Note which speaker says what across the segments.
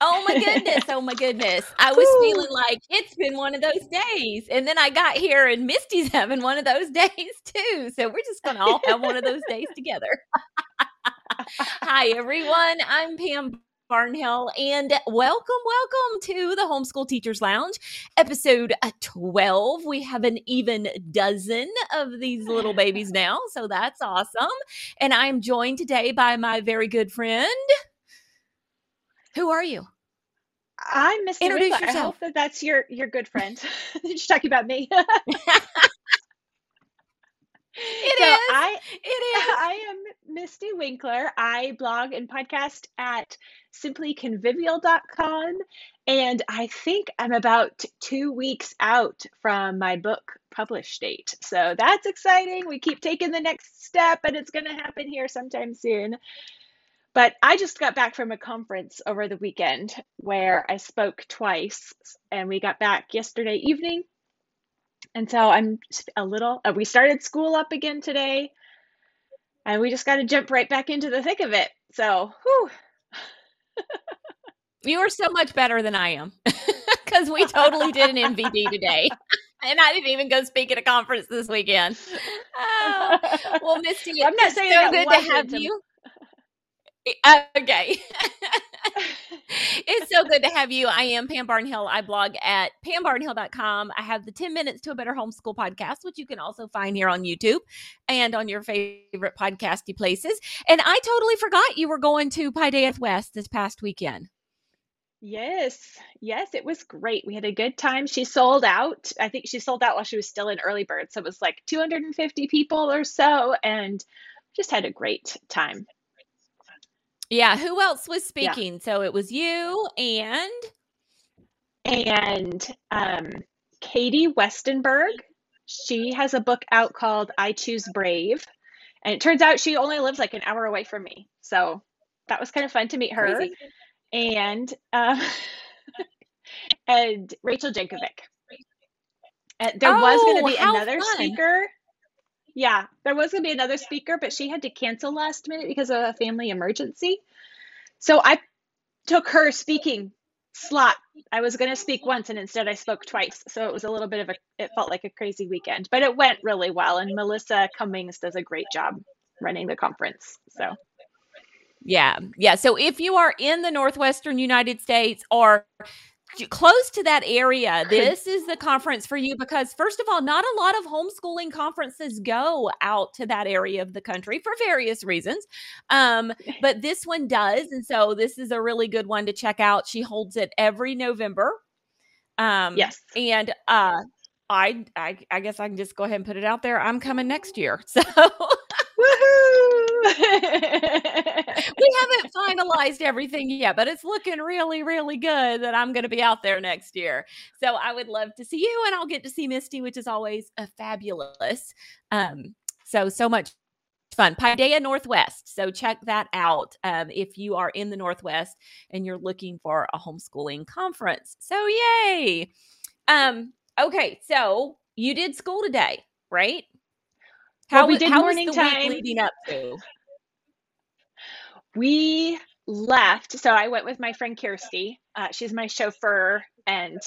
Speaker 1: Oh my goodness. Oh my goodness. I was feeling like it's been one of those days. And then I got here and Mystie's having one of those days too. So we're just going to all have one of those days together. Hi, everyone. I'm Pam Barnhill, and welcome, welcome to the Homeschool Teachers Lounge, episode uh, 12. We have an even dozen of these little babies now, so that's awesome. And I'm joined today by my very good friend. Who are you?
Speaker 2: I'm Mr.
Speaker 1: Introduce
Speaker 2: Winkler. I
Speaker 1: yourself.
Speaker 2: hope that that's your your good friend. You're talking about me.
Speaker 1: It
Speaker 2: so
Speaker 1: is.
Speaker 2: I
Speaker 1: It is.
Speaker 2: I am Mystie Winkler. I blog and podcast at simplyconvivial.com. And I think I'm about two weeks out from my book publish date. So that's exciting. We keep taking the next step, and it's going to happen here sometime soon. But I just got back from a conference over the weekend where I spoke twice, and we got back yesterday evening. And so I'm a little, uh, we started school up again today, and we just got to jump right back into the thick of it. So, whew.
Speaker 1: You are so much better than I am because we totally did an MVD today. And I didn't even go speak at a conference this weekend. Oh, well, Mystie,
Speaker 2: I'm not saying
Speaker 1: so good to have you. Okay. it's so good to have you. I am Pam Barnhill. I blog at pambarnhill.com. I have the 10 Minutes to a Better Homeschool podcast, which you can also find here on YouTube and on your favorite podcasty places. And I totally forgot you were going to Paideia West this past weekend.
Speaker 2: Yes, yes, it was great. We had a good time. She sold out. I think she sold out while she was still in early bird. So it was like 250 people or so, and just had a great time.
Speaker 1: Yeah. Who else was
Speaker 2: Yeah.
Speaker 1: speaking? So it was you and
Speaker 2: And um, Katie Westenberg, she has a book out called I Choose Brave. And it turns out she only lives like an hour away from me. So that was kind of fun to meet her.
Speaker 1: Crazy.
Speaker 2: And um, and Rachel Jankovic. And there was going to
Speaker 1: Oh,
Speaker 2: be another
Speaker 1: fun.
Speaker 2: speaker. Yeah, there was going to be another speaker, but she had to cancel last minute because of a family emergency. So I took her speaking slot. I was going to speak once and instead I spoke twice. So it was a little bit of a, it felt like a crazy weekend, but it went really well. And Melissa Cummings does a great job running the conference. So
Speaker 1: Yeah. Yeah. So if you are in the Northwestern United States or j- close to that area, this is the conference for you because, first of all, not a lot of homeschooling conferences go out to that area of the country for various reasons. Um, but this one does. And so this is a really good one to check out. She holds it every November. Um,
Speaker 2: yes.
Speaker 1: And uh, I, I, I guess I can just go ahead and put it out there. I'm coming next year. So.
Speaker 2: Woohoo!
Speaker 1: We haven't finalized everything yet, but it's looking really, really good that I'm going to be out there next year. So I would love to see you, and I'll get to see Mystie, which is always a fabulous. Um, so so much fun. Paideia Northwest. So check that out um, if you are in the Northwest and you're looking for a homeschooling conference. So yay! Um, okay, so you did school today, right?
Speaker 2: Well, we did
Speaker 1: how
Speaker 2: morning
Speaker 1: was the
Speaker 2: time.
Speaker 1: leading up to?
Speaker 2: we left. So I went with my friend Kirsty. Uh, she's my chauffeur and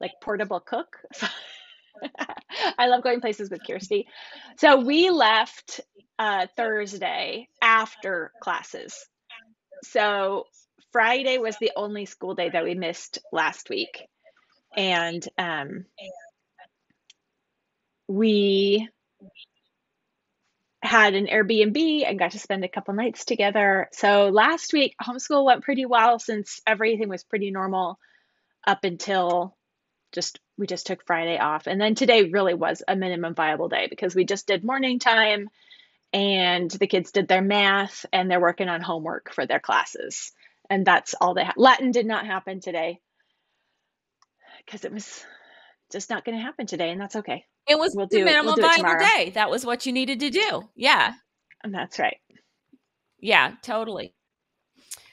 Speaker 2: like portable cook. I love going places with Kirsty. So we left uh, Thursday after classes. So Friday was the only school day that we missed last week. And um, we had an Airbnb and got to spend a couple nights together. So last week, homeschool went pretty well since everything was pretty normal up until just we just took Friday off. And then today really was a minimum viable day because we just did morning time and the kids did their math and they're working on homework for their classes. And that's all they had. Latin did not happen today because it was just not going to happen today. And that's okay.
Speaker 1: It was
Speaker 2: We'll
Speaker 1: the
Speaker 2: do it- we'll do
Speaker 1: viable
Speaker 2: tomorrow.
Speaker 1: day. That was what you needed to do. Yeah.
Speaker 2: And that's right.
Speaker 1: Yeah, totally.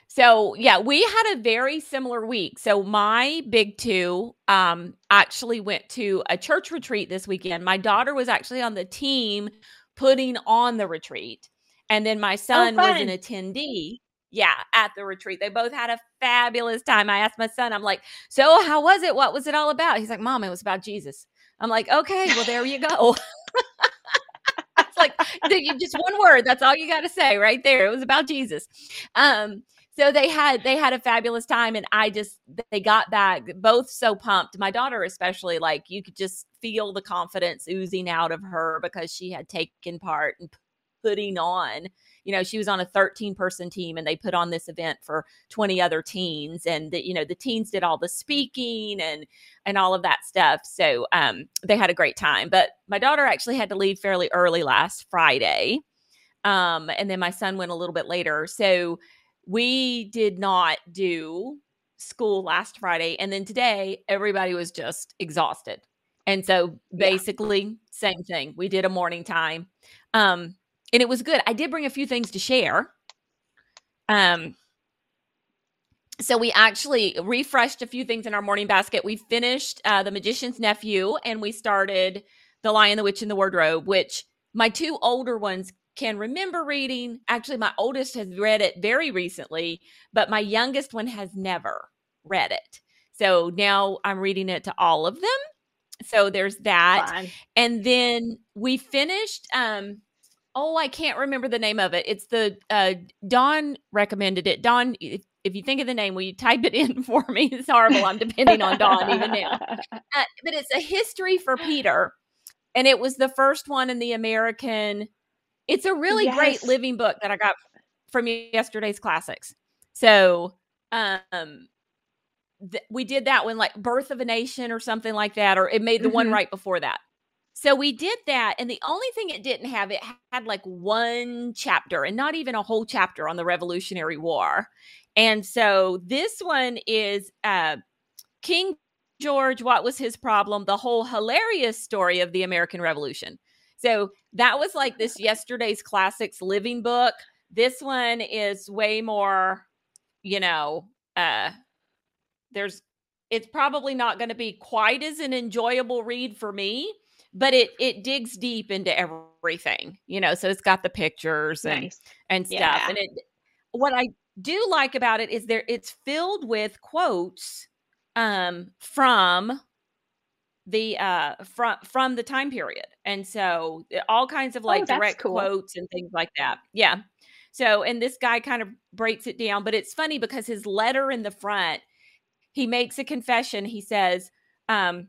Speaker 1: So yeah, we had a very similar week. So my big two um actually went to a church retreat this weekend. My daughter was actually on the team putting on the retreat. And then my son was an attendee. Yeah, at the retreat. They both had a fabulous time. I asked my son, I'm like, so how was it? What was it all about? He's like, Mom, it was about Jesus. I'm like, okay, well, there you go. it's like just one word. That's all you got to say right there. It was about Jesus. Um, so they had they had a fabulous time and i just they got back both so pumped my daughter especially like you could just feel the confidence oozing out of her because she had taken part and putting on you know she was on a 13 person team and they put on this event for 20 other teens and the, you know the teens did all the speaking and and all of that stuff so um they had a great time but my daughter actually had to leave fairly early last friday um and then my son went a little bit later so we did not do school last Friday. And then today, everybody was just exhausted. And so basically, yeah. same thing. We did a morning time. Um, and it was good. I did bring a few things to share. Um, so we actually refreshed a few things in our morning basket. We finished uh, The Magician's Nephew and we started The Lion, the Witch, and the Wardrobe, which my two older ones can remember reading. Actually, my oldest has read it very recently, but my youngest one has never read it. So now I'm reading it to all of them. So there's that. Fun. And then we finished um oh, I can't remember the name of it. It's the uh Dawn recommended it. Dawn if, you think of the name, will you type it in for me? It's horrible. I'm depending on Dawn even now. Uh, but it's a history for Peter. And it was the first one in the American it's a really yes. great living book that I got from yesterday's classics. So, um, th- we did that one like Birth of a Nation or something like that, or it made the mm-hmm. one right before that. So we did that, and the only thing it didn't have, it had like one chapter and not even a whole chapter on the Revolutionary War. And so this one is uh, King George, what was his problem? The whole hilarious story of the American Revolution. So that was like this yesterday's classics living book. This one is way more, you know, uh there's it's probably not going to be quite as an enjoyable read for me, but it it digs deep into everything, you know. So it's got the pictures and nice. and stuff. Yeah. And it what I do like about it is there it's filled with quotes um from the uh from from the time period and so eh, all kinds of oh, like oh, direct cool. quotes and things like that yeah so and this guy kind of breaks it down but it's funny because his letter in the front he makes a confession he says um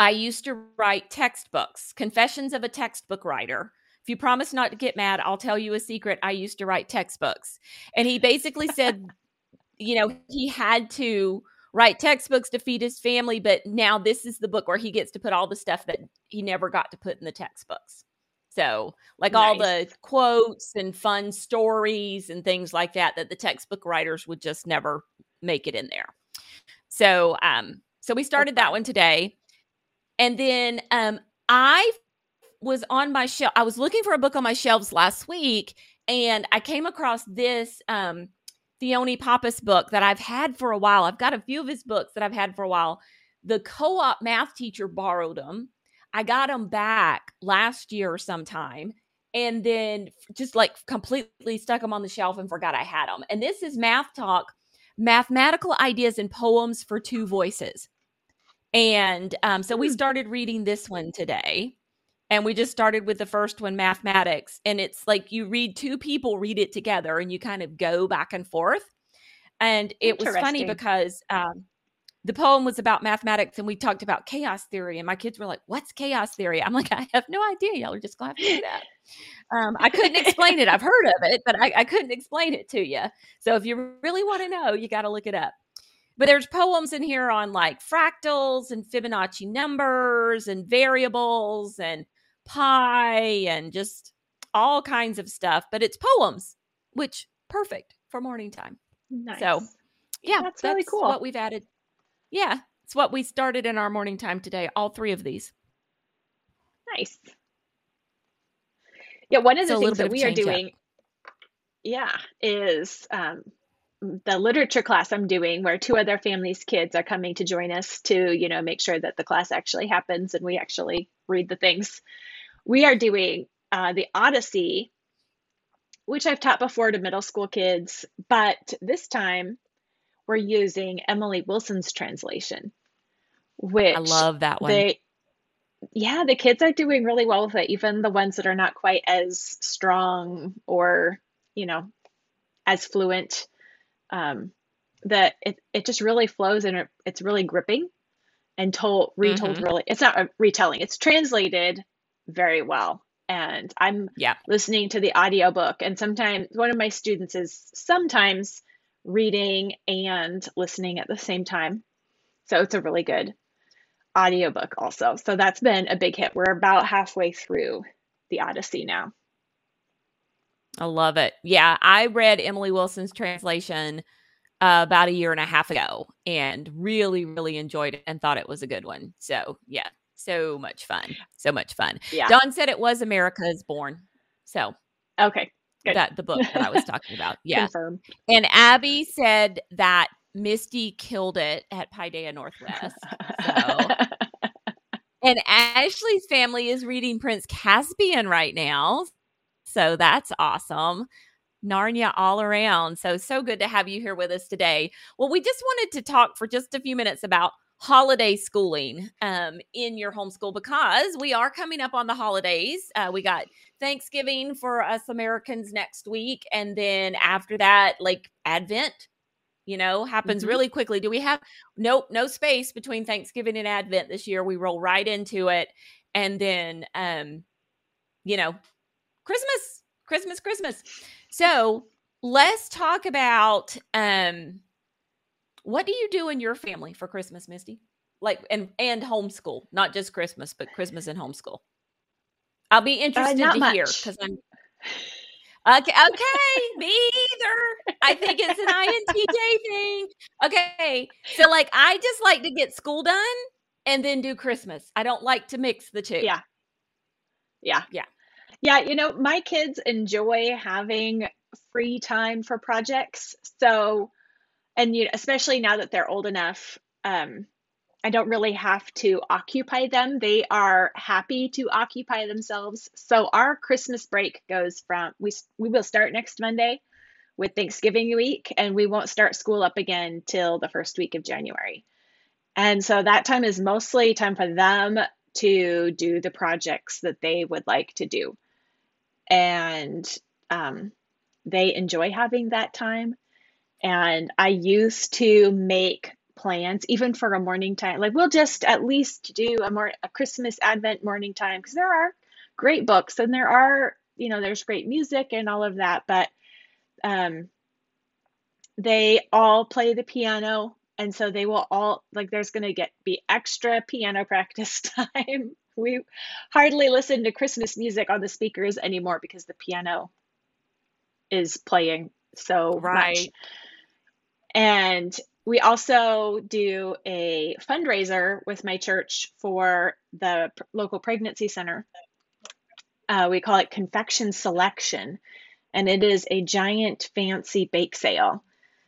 Speaker 1: i used to write textbooks confessions of a textbook writer if you promise not to get mad i'll tell you a secret i used to write textbooks and he basically said you know he had to write textbooks to feed his family, but now this is the book where he gets to put all the stuff that he never got to put in the textbooks. So, like nice. all the quotes and fun stories and things like that that the textbook writers would just never make it in there. So, um so we started that one today. And then um I was on my shelf I was looking for a book on my shelves last week and I came across this um Theoni Pappas book that I've had for a while. I've got a few of his books that I've had for a while. The co op math teacher borrowed them. I got them back last year sometime and then just like completely stuck them on the shelf and forgot I had them. And this is Math Talk Mathematical Ideas and Poems for Two Voices. And um, so we hmm. started reading this one today and we just started with the first one mathematics and it's like you read two people read it together and you kind of go back and forth. And it was funny because um, the poem was about mathematics and we talked about chaos theory and my kids were like what's chaos theory? I'm like i have no idea. Y'all are just gonna have to do that. Um, i couldn't explain it. I've heard of it but I, I couldn't explain it to you so if you really want to know you got to look it up but there's poems in here on like fractals and fibonacci numbers and variables and pi and just all kinds of stuff, but it's poems, which perfect for morning time. Nice. So, yeah, that's, that's really cool. What we've added. Yeah, it's what we started in our morning time today. All three of these.
Speaker 2: Nice. Yeah, one of the so things that we are doing, up. yeah, is um, the literature class I'm doing, where two other families' kids are coming to join us to, you know, make sure that the class actually happens and we actually read the things we are doing uh, the Odyssey which I've taught before to middle school kids, but this time we're using Emily Wilson's translation, which
Speaker 1: I love that one.
Speaker 2: they yeah, the kids are doing really well with it, even the ones that are not quite as strong or, you know, as fluent. Um, that it, it just really flows and it, it's really gripping and told retold
Speaker 1: Mhm.
Speaker 2: really it's not a retelling it's translated very well. And i'm
Speaker 1: Yeah.
Speaker 2: listening to the audiobook and sometimes one of my students is sometimes reading and listening at the same time. So it's a really good audiobook also. So that's been a big hit. We're about halfway through the odyssey now
Speaker 1: I love it. Yeah, I read Emily Wilson's translation uh, about a year and a half ago and really, really enjoyed it and thought it was a good one. So, yeah, so much fun. So much fun.
Speaker 2: yeah
Speaker 1: Don said it was America is Born. So,
Speaker 2: okay Good.
Speaker 1: that the book that I was talking about. Yeah.
Speaker 2: confirm
Speaker 1: And Abby said that Mystie killed it at Paideia Northwest. So, and Ashley's family is reading Prince Caspian right now. So that's awesome. Narnia all around. So, so good to have you here with us today. Well, we just wanted to talk for just a few minutes about holiday schooling um, in your homeschool because we are coming up on the holidays. Uh, we got Thanksgiving for us Americans next week. And then after that, like Advent, you know, happens
Speaker 2: Mhm.
Speaker 1: really quickly. Do we have nope, no space between Thanksgiving and Advent this year? We roll right into it. And then, um, you know, Christmas, Christmas, Christmas. So let's talk about um what do you do in your family for Christmas, Mystie? Like and and homeschool, not just Christmas, but Christmas and homeschool. I'll be interested
Speaker 2: not
Speaker 1: to hear because I'm okay. Okay, me either. I think it's an INTJ thing. Okay, so like I just like to get school done and then do Christmas. I don't like to mix the two.
Speaker 2: Yeah. Yeah.
Speaker 1: Yeah.
Speaker 2: Yeah, you know, my kids enjoy having free time for projects. So, and you especially now that they're old enough, um, I don't really have to occupy them. They are happy to occupy themselves. So our Christmas break goes from we we will start next Monday with Thanksgiving week, and we won't start school up again till the first week of January. And so that time is mostly time for them to do the projects that they would like to do. And um, they enjoy having that time. And I used to make plans, even for a morning time. Like we'll just at least do a more a Christmas Advent morning time because there are great books and there are you know there's great music and all of that. But um, they all play the piano and so they will all like there's going to get be extra piano practice time we hardly listen to christmas music on the speakers anymore because the piano is playing so much.
Speaker 1: Right.
Speaker 2: and we also do a fundraiser with my church for the local pregnancy center. Uh, we call it confection selection and it is a giant fancy bake sale.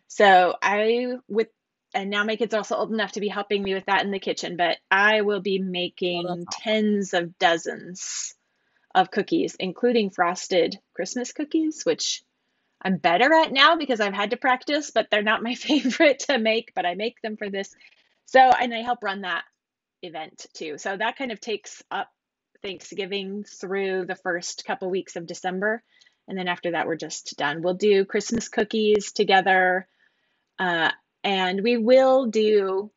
Speaker 2: So I with and now my kids are also old enough to be helping me with that in the kitchen, but I will be making tens of dozens of cookies, including frosted Christmas cookies, which I'm better at now because I've had to practice, but they're not my favorite to make, but I make them for this. So, and I help run that event too. So that kind of takes up Thanksgiving through the first couple weeks of December. And then after that, we're just done. We'll do Christmas cookies together. Uh, and we will do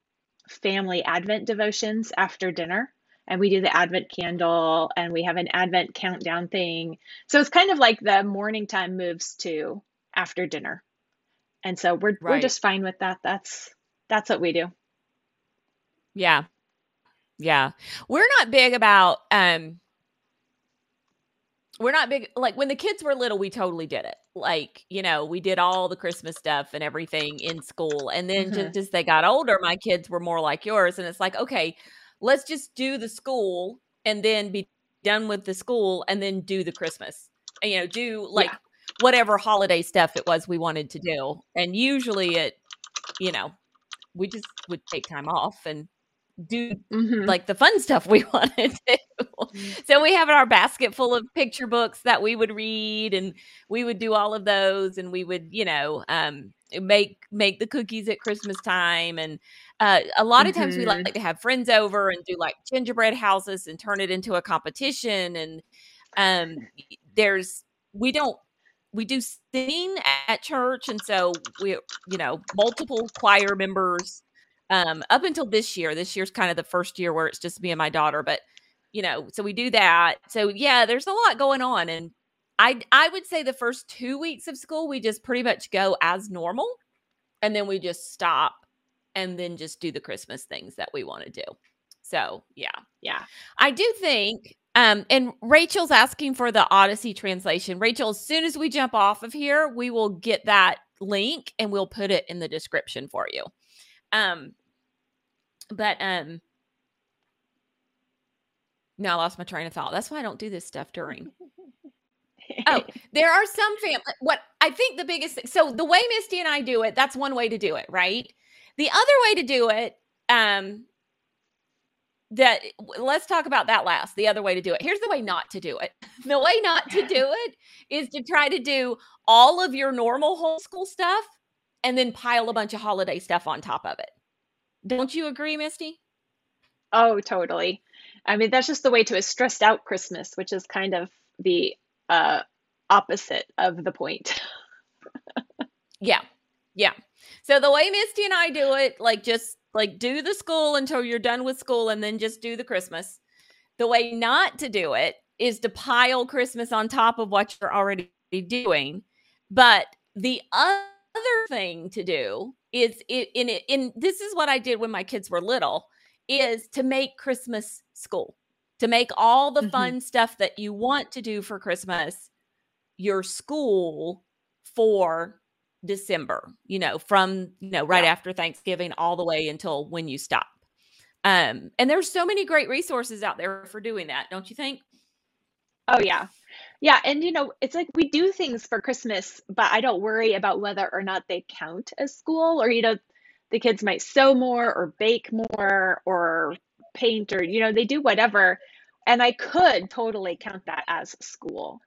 Speaker 2: family Advent devotions after dinner. And we do the Advent candle and we have an Advent countdown thing. So it's kind of like the morning time moves to after dinner. And so we're we're just fine with that. That's that's what we do.
Speaker 1: Yeah. Yeah. We're not big about um we're not big like when the kids were little we totally did it. Like, you know, we did all the Christmas stuff and everything in school. And then
Speaker 2: Mhm.
Speaker 1: just as they got older, my kids were more like yours and it's like, okay, let's just do the school and then be done with the school and then do the Christmas. And you know, do like
Speaker 2: Yeah.
Speaker 1: whatever holiday stuff it was we wanted to do. And usually it, you know, we just would take time off and do
Speaker 2: Mhm.
Speaker 1: like the fun stuff we wanted to. so we have our basket full of picture books that we would read and we would do all of those and we would you know um, make make the cookies at christmas time and uh, a lot of times mm-hmm. we like to have friends over and do like gingerbread houses and turn it into a competition and um, there's we don't we do singing at church and so we you know multiple choir members um, up until this year this year's kind of the first year where it's just me and my daughter but you know, so we do that. So yeah, there's a lot going on. And I I would say the first two weeks of school, we just pretty much go as normal. And then we just stop and then just do the Christmas things that we want to do. So yeah.
Speaker 2: Yeah.
Speaker 1: I do think um, and Rachel's asking for the Odyssey translation. Rachel, as soon as we jump off of here, we will get that link and we'll put it in the description for you. Um, but um, no, I lost my train of thought. That's why I don't do this stuff during. oh, there are some family. What I think the biggest thing. So the way Mystie and I do it, that's one way to do it, right? The other way to do it, um, that let's talk about that last. The other way to do it. Here's the way not to do it. The way not to do it is to try to do all of your normal homeschool stuff and then pile a bunch of holiday stuff on top of it. Don't you agree, Mystie?
Speaker 2: Oh, totally. I mean, that's just the way to a stressed out Christmas, which is kind of the uh, opposite of the point.
Speaker 1: yeah. Yeah. So the way Mystie and I do it, like just like do the school until you're done with school and then just do the Christmas. The way not to do it is to pile Christmas on top of what you're already doing. But the other thing to do is it in it in this is what I did when my kids were little is to make Christmas school, to make all the mm-hmm. fun stuff that you want to do for Christmas your school for December, you know, from, you know, right yeah. after Thanksgiving all the way until when you stop. Um, and there's so many great resources out there for doing that, don't you think?
Speaker 2: Oh, yeah. Yeah. And, you know, it's like we do things for Christmas, but I don't worry about whether or not they count as school or, you know, the kids might sew more or bake more or paint or you know they do whatever. And i could totally count that as school.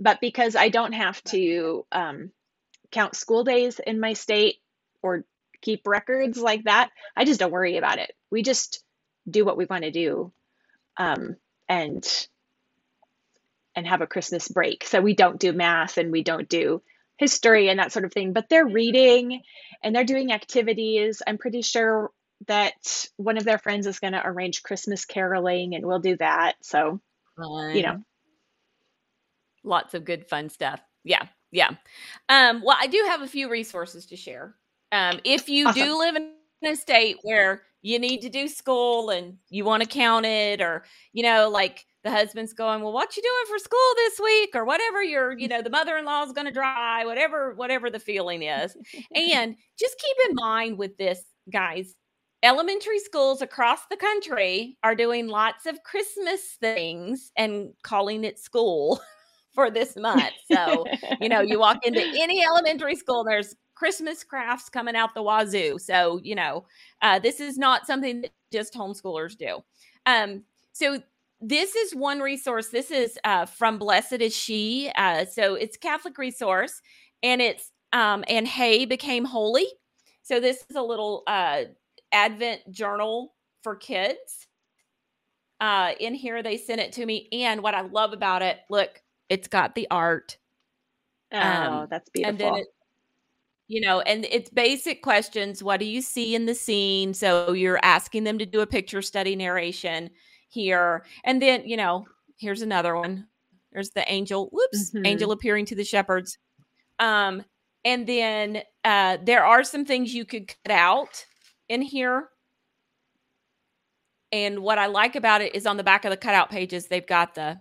Speaker 2: But because i don't have to um, count school days in my state or keep records like that i just don't worry about it. We just do what we want to do um, and and have a christmas break. So we don't do math and we don't do history and that sort of thing but they're reading and they're doing activities i'm pretty sure that one of their friends is going to arrange Christmas caroling and we'll do that. So, fun. you know,
Speaker 1: lots of good fun stuff. Yeah. Yeah. Um, well, I do have a few resources to share. Um, if you awesome. do live in a state where you need to do school and you want to count it, or, you know, like the husband's going, well, what you doing for school this week? Or whatever you're, you know, the mother-in-law is going to dry, whatever, whatever the feeling is. and just keep in mind with this, guys, elementary schools across the country are doing lots of Christmas things and calling it school for this month. So, you know, you walk into any elementary school, there's Christmas crafts coming out the wazoo. So, you know, uh, this is not something that just homeschoolers do. Um, so, this is one resource. This is uh, from Blessed is She. Uh, so, it's Catholic resource, and it's um, and Hay became holy. So, this is a little uh, Advent journal for kids. Uh, in here, they sent it to me. And what I love about it, look, it's got the art.
Speaker 2: Oh, um, that's beautiful. And then it,
Speaker 1: you know, and it's basic questions. What do you see in the scene? So you're asking them to do a picture study narration here. And then, you know, here's another one. There's the angel, whoops, mm-hmm. angel appearing to the shepherds. Um, and then uh, there are some things you could cut out in here. And what I like about it is on the back of the cutout pages, they've got the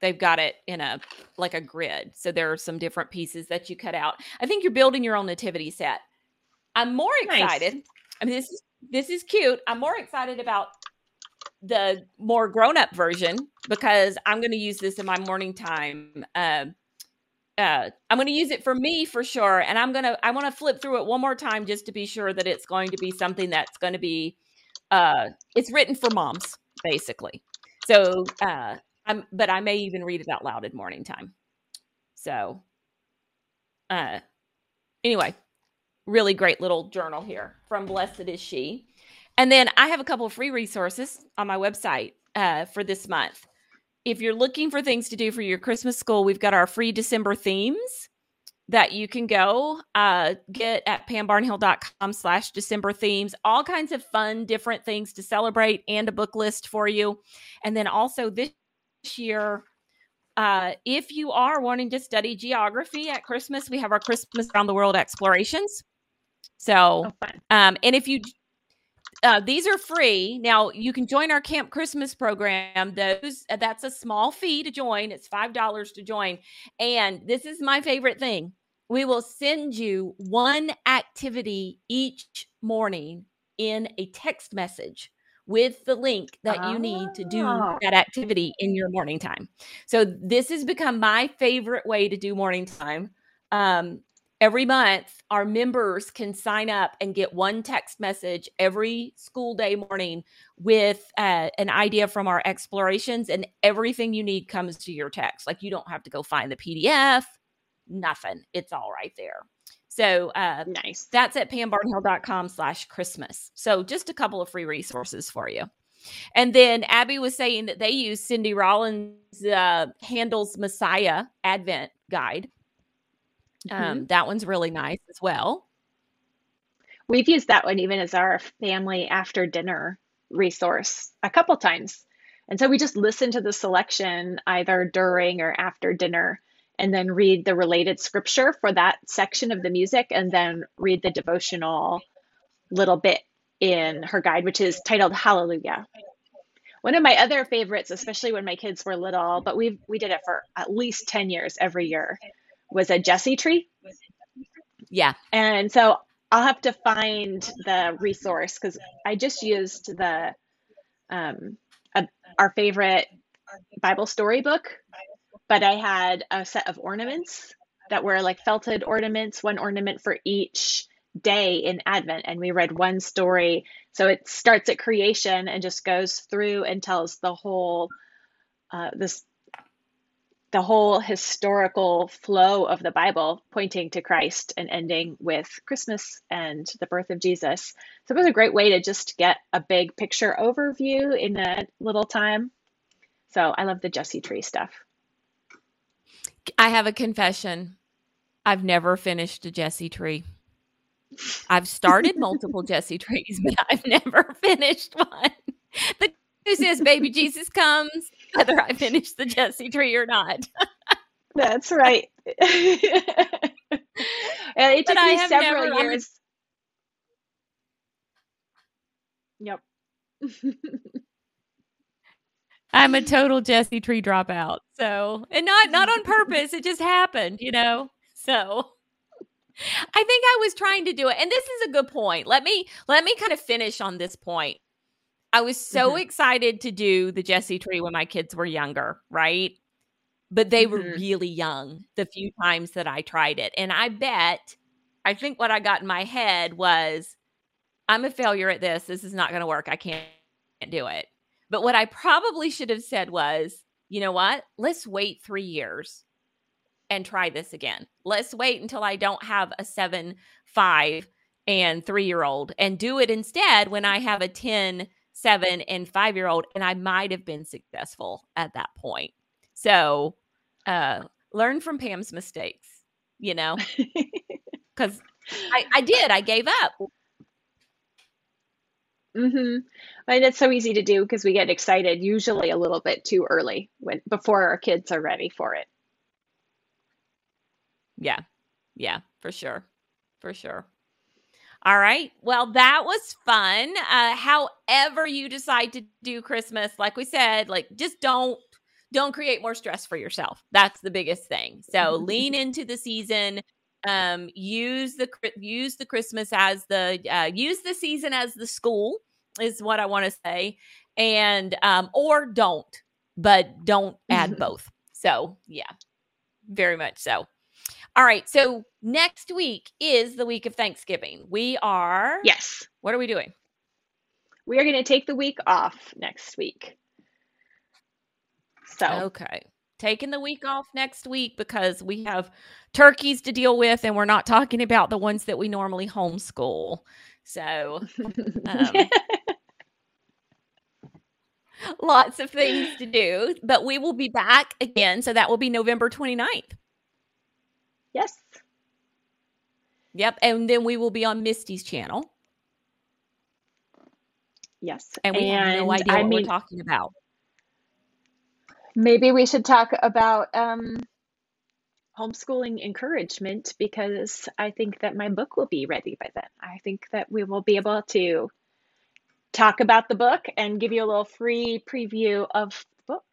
Speaker 1: they've got it in a like a grid. So there are some different pieces that you cut out. I think you're building your own nativity set. I'm more excited. Nice. I mean, this is this is cute. I'm more excited about the more grown up version because I'm going to use this in my morning time. Uh, uh, I'm going to use it for me for sure, and I'm gonna I want to flip through it one more time just to be sure that it's going to be something that's going to be uh, it's written for moms basically. So, uh, I'm, but I may even read it out loud at morning time. So, uh, anyway, really great little journal here from Blessed is She. And then I have a couple of free resources on my website uh, for this month. If you're looking for things to do for your Christmas school, we've got our free December themes that you can go uh, get at pambarnhill.com slash December themes, all kinds of fun, different things to celebrate and a book list for you. And then also this year, uh, if you are wanting to study geography at Christmas, we have our Christmas around the world explorations. So, oh, um, and if you uh, these are free. Now you can join our Camp Christmas program. Those uh, that's a small fee to join. It's five dollars to join. And this is my favorite thing. We will send you one activity each morning in a text message with the link that oh. you need to do ah. that activity in your morning time. So this has become my favorite way to do morning time. Um, every month our members can sign up and get one text message every school day morning with uh, an idea from our explorations and everything you need comes to your text. Like you don't have to go find the pdf nothing. It's all right there. So uh,
Speaker 2: nice.
Speaker 1: that's at pambarnhill.com slash christmas. So just a couple of free resources for you. And then abby was saying that they use cindy rollins uh, Handel's messiah advent guide Mm-hmm. Um, that one's really nice as well.
Speaker 2: We've used that one even as our family after dinner resource a couple times. And so we just listen to the selection either during or after dinner and then read the related scripture for that section of the music and then read the devotional little bit in her guide, which is titled Hallelujah. One of my other favorites, especially when my kids were little, but we we did it for at least 10 years every year, was a Jesse tree.
Speaker 1: Yeah.
Speaker 2: And so I'll have to find the resource because I just used the um, a, our favorite Bible storybook, but I had a set of ornaments that were like felted ornaments, one ornament for each day in Advent, and we read one story. So it starts at creation and just goes through and tells the whole uh, this the whole historical flow of the Bible pointing to Christ and ending with Christmas and the birth of Jesus. So it was a great way to just get a big picture overview in a little time. So I love the Jesse Tree stuff.
Speaker 1: I have a confession. I've never finished a Jesse Tree. I've started multiple Jesse trees, but I've never finished one. The news is baby Jesus comes whether I finish the Jesse tree or not.
Speaker 2: That's right. it took me several never, years. Yep.
Speaker 1: I'm a total Jesse tree dropout. So, and not not on purpose. It just happened, you know. So, I think I was trying to do it. And this is a good point. Let me let me kind of finish on this point. I was so mm-hmm. excited to do the Jesse tree when my kids were younger, right? But they mm-hmm. were really young the few times that I tried it. And I bet, I think what I got in my head was, I'm a failure at this. This is not going to work. I can't do it. But what I probably should have said was, you know what? Let's wait three years and try this again. Let's wait until I don't have a seven, five, and three year old and do it instead when I have a 10, seven, and five year old, and I might have been successful at that point. So, uh, learn from Pam's mistakes, you know, because I, I did, I gave up.
Speaker 2: Mm-hmm. And it's so easy to do because we get excited usually a little bit too early when before our kids are ready for it.
Speaker 1: Yeah. Yeah, for sure. For sure. All right. Well, that was fun. Uh, however, you decide to do Christmas, like we said, like just don't don't create more stress for yourself. That's the biggest thing. So lean into the season. Um, use the use the Christmas as the uh, use the season as the school is what I want to say, and um, or don't, but don't add both. So yeah, very much so. All right. So next week is the week of Thanksgiving. We are.
Speaker 2: Yes.
Speaker 1: What are we doing?
Speaker 2: We are going to take the week off next week. So,
Speaker 1: Okay. Taking the week off next week because we have turkeys to deal with and we're not talking about the ones that we normally homeschool. So, um, lots of things to do, but we will be back again. So that will be November 29th.
Speaker 2: Yes.
Speaker 1: Yep. And then we will be on Mystie's channel.
Speaker 2: Yes.
Speaker 1: And we have no idea
Speaker 2: I
Speaker 1: what
Speaker 2: mean,
Speaker 1: we're talking about.
Speaker 2: maybe we should talk about um, homeschooling encouragement because I think that my book will be ready by then. I think that we will be able to talk about the book and give you a little free preview of the book,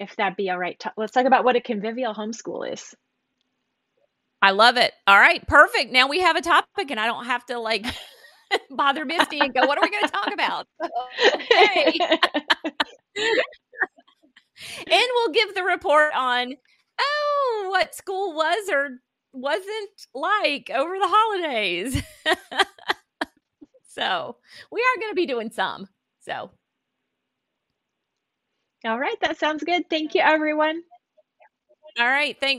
Speaker 2: if that'd be all right. Let's talk about what a convivial homeschool is.
Speaker 1: I love it. All right. Perfect. Now we have a topic and I don't have to like bother Mystie and go, what are we going to talk about? okay. and we'll give the report on oh what school was or wasn't like over the holidays so we are going to be doing some so
Speaker 2: all right, that sounds good. Thank you, everyone.
Speaker 1: all right thanks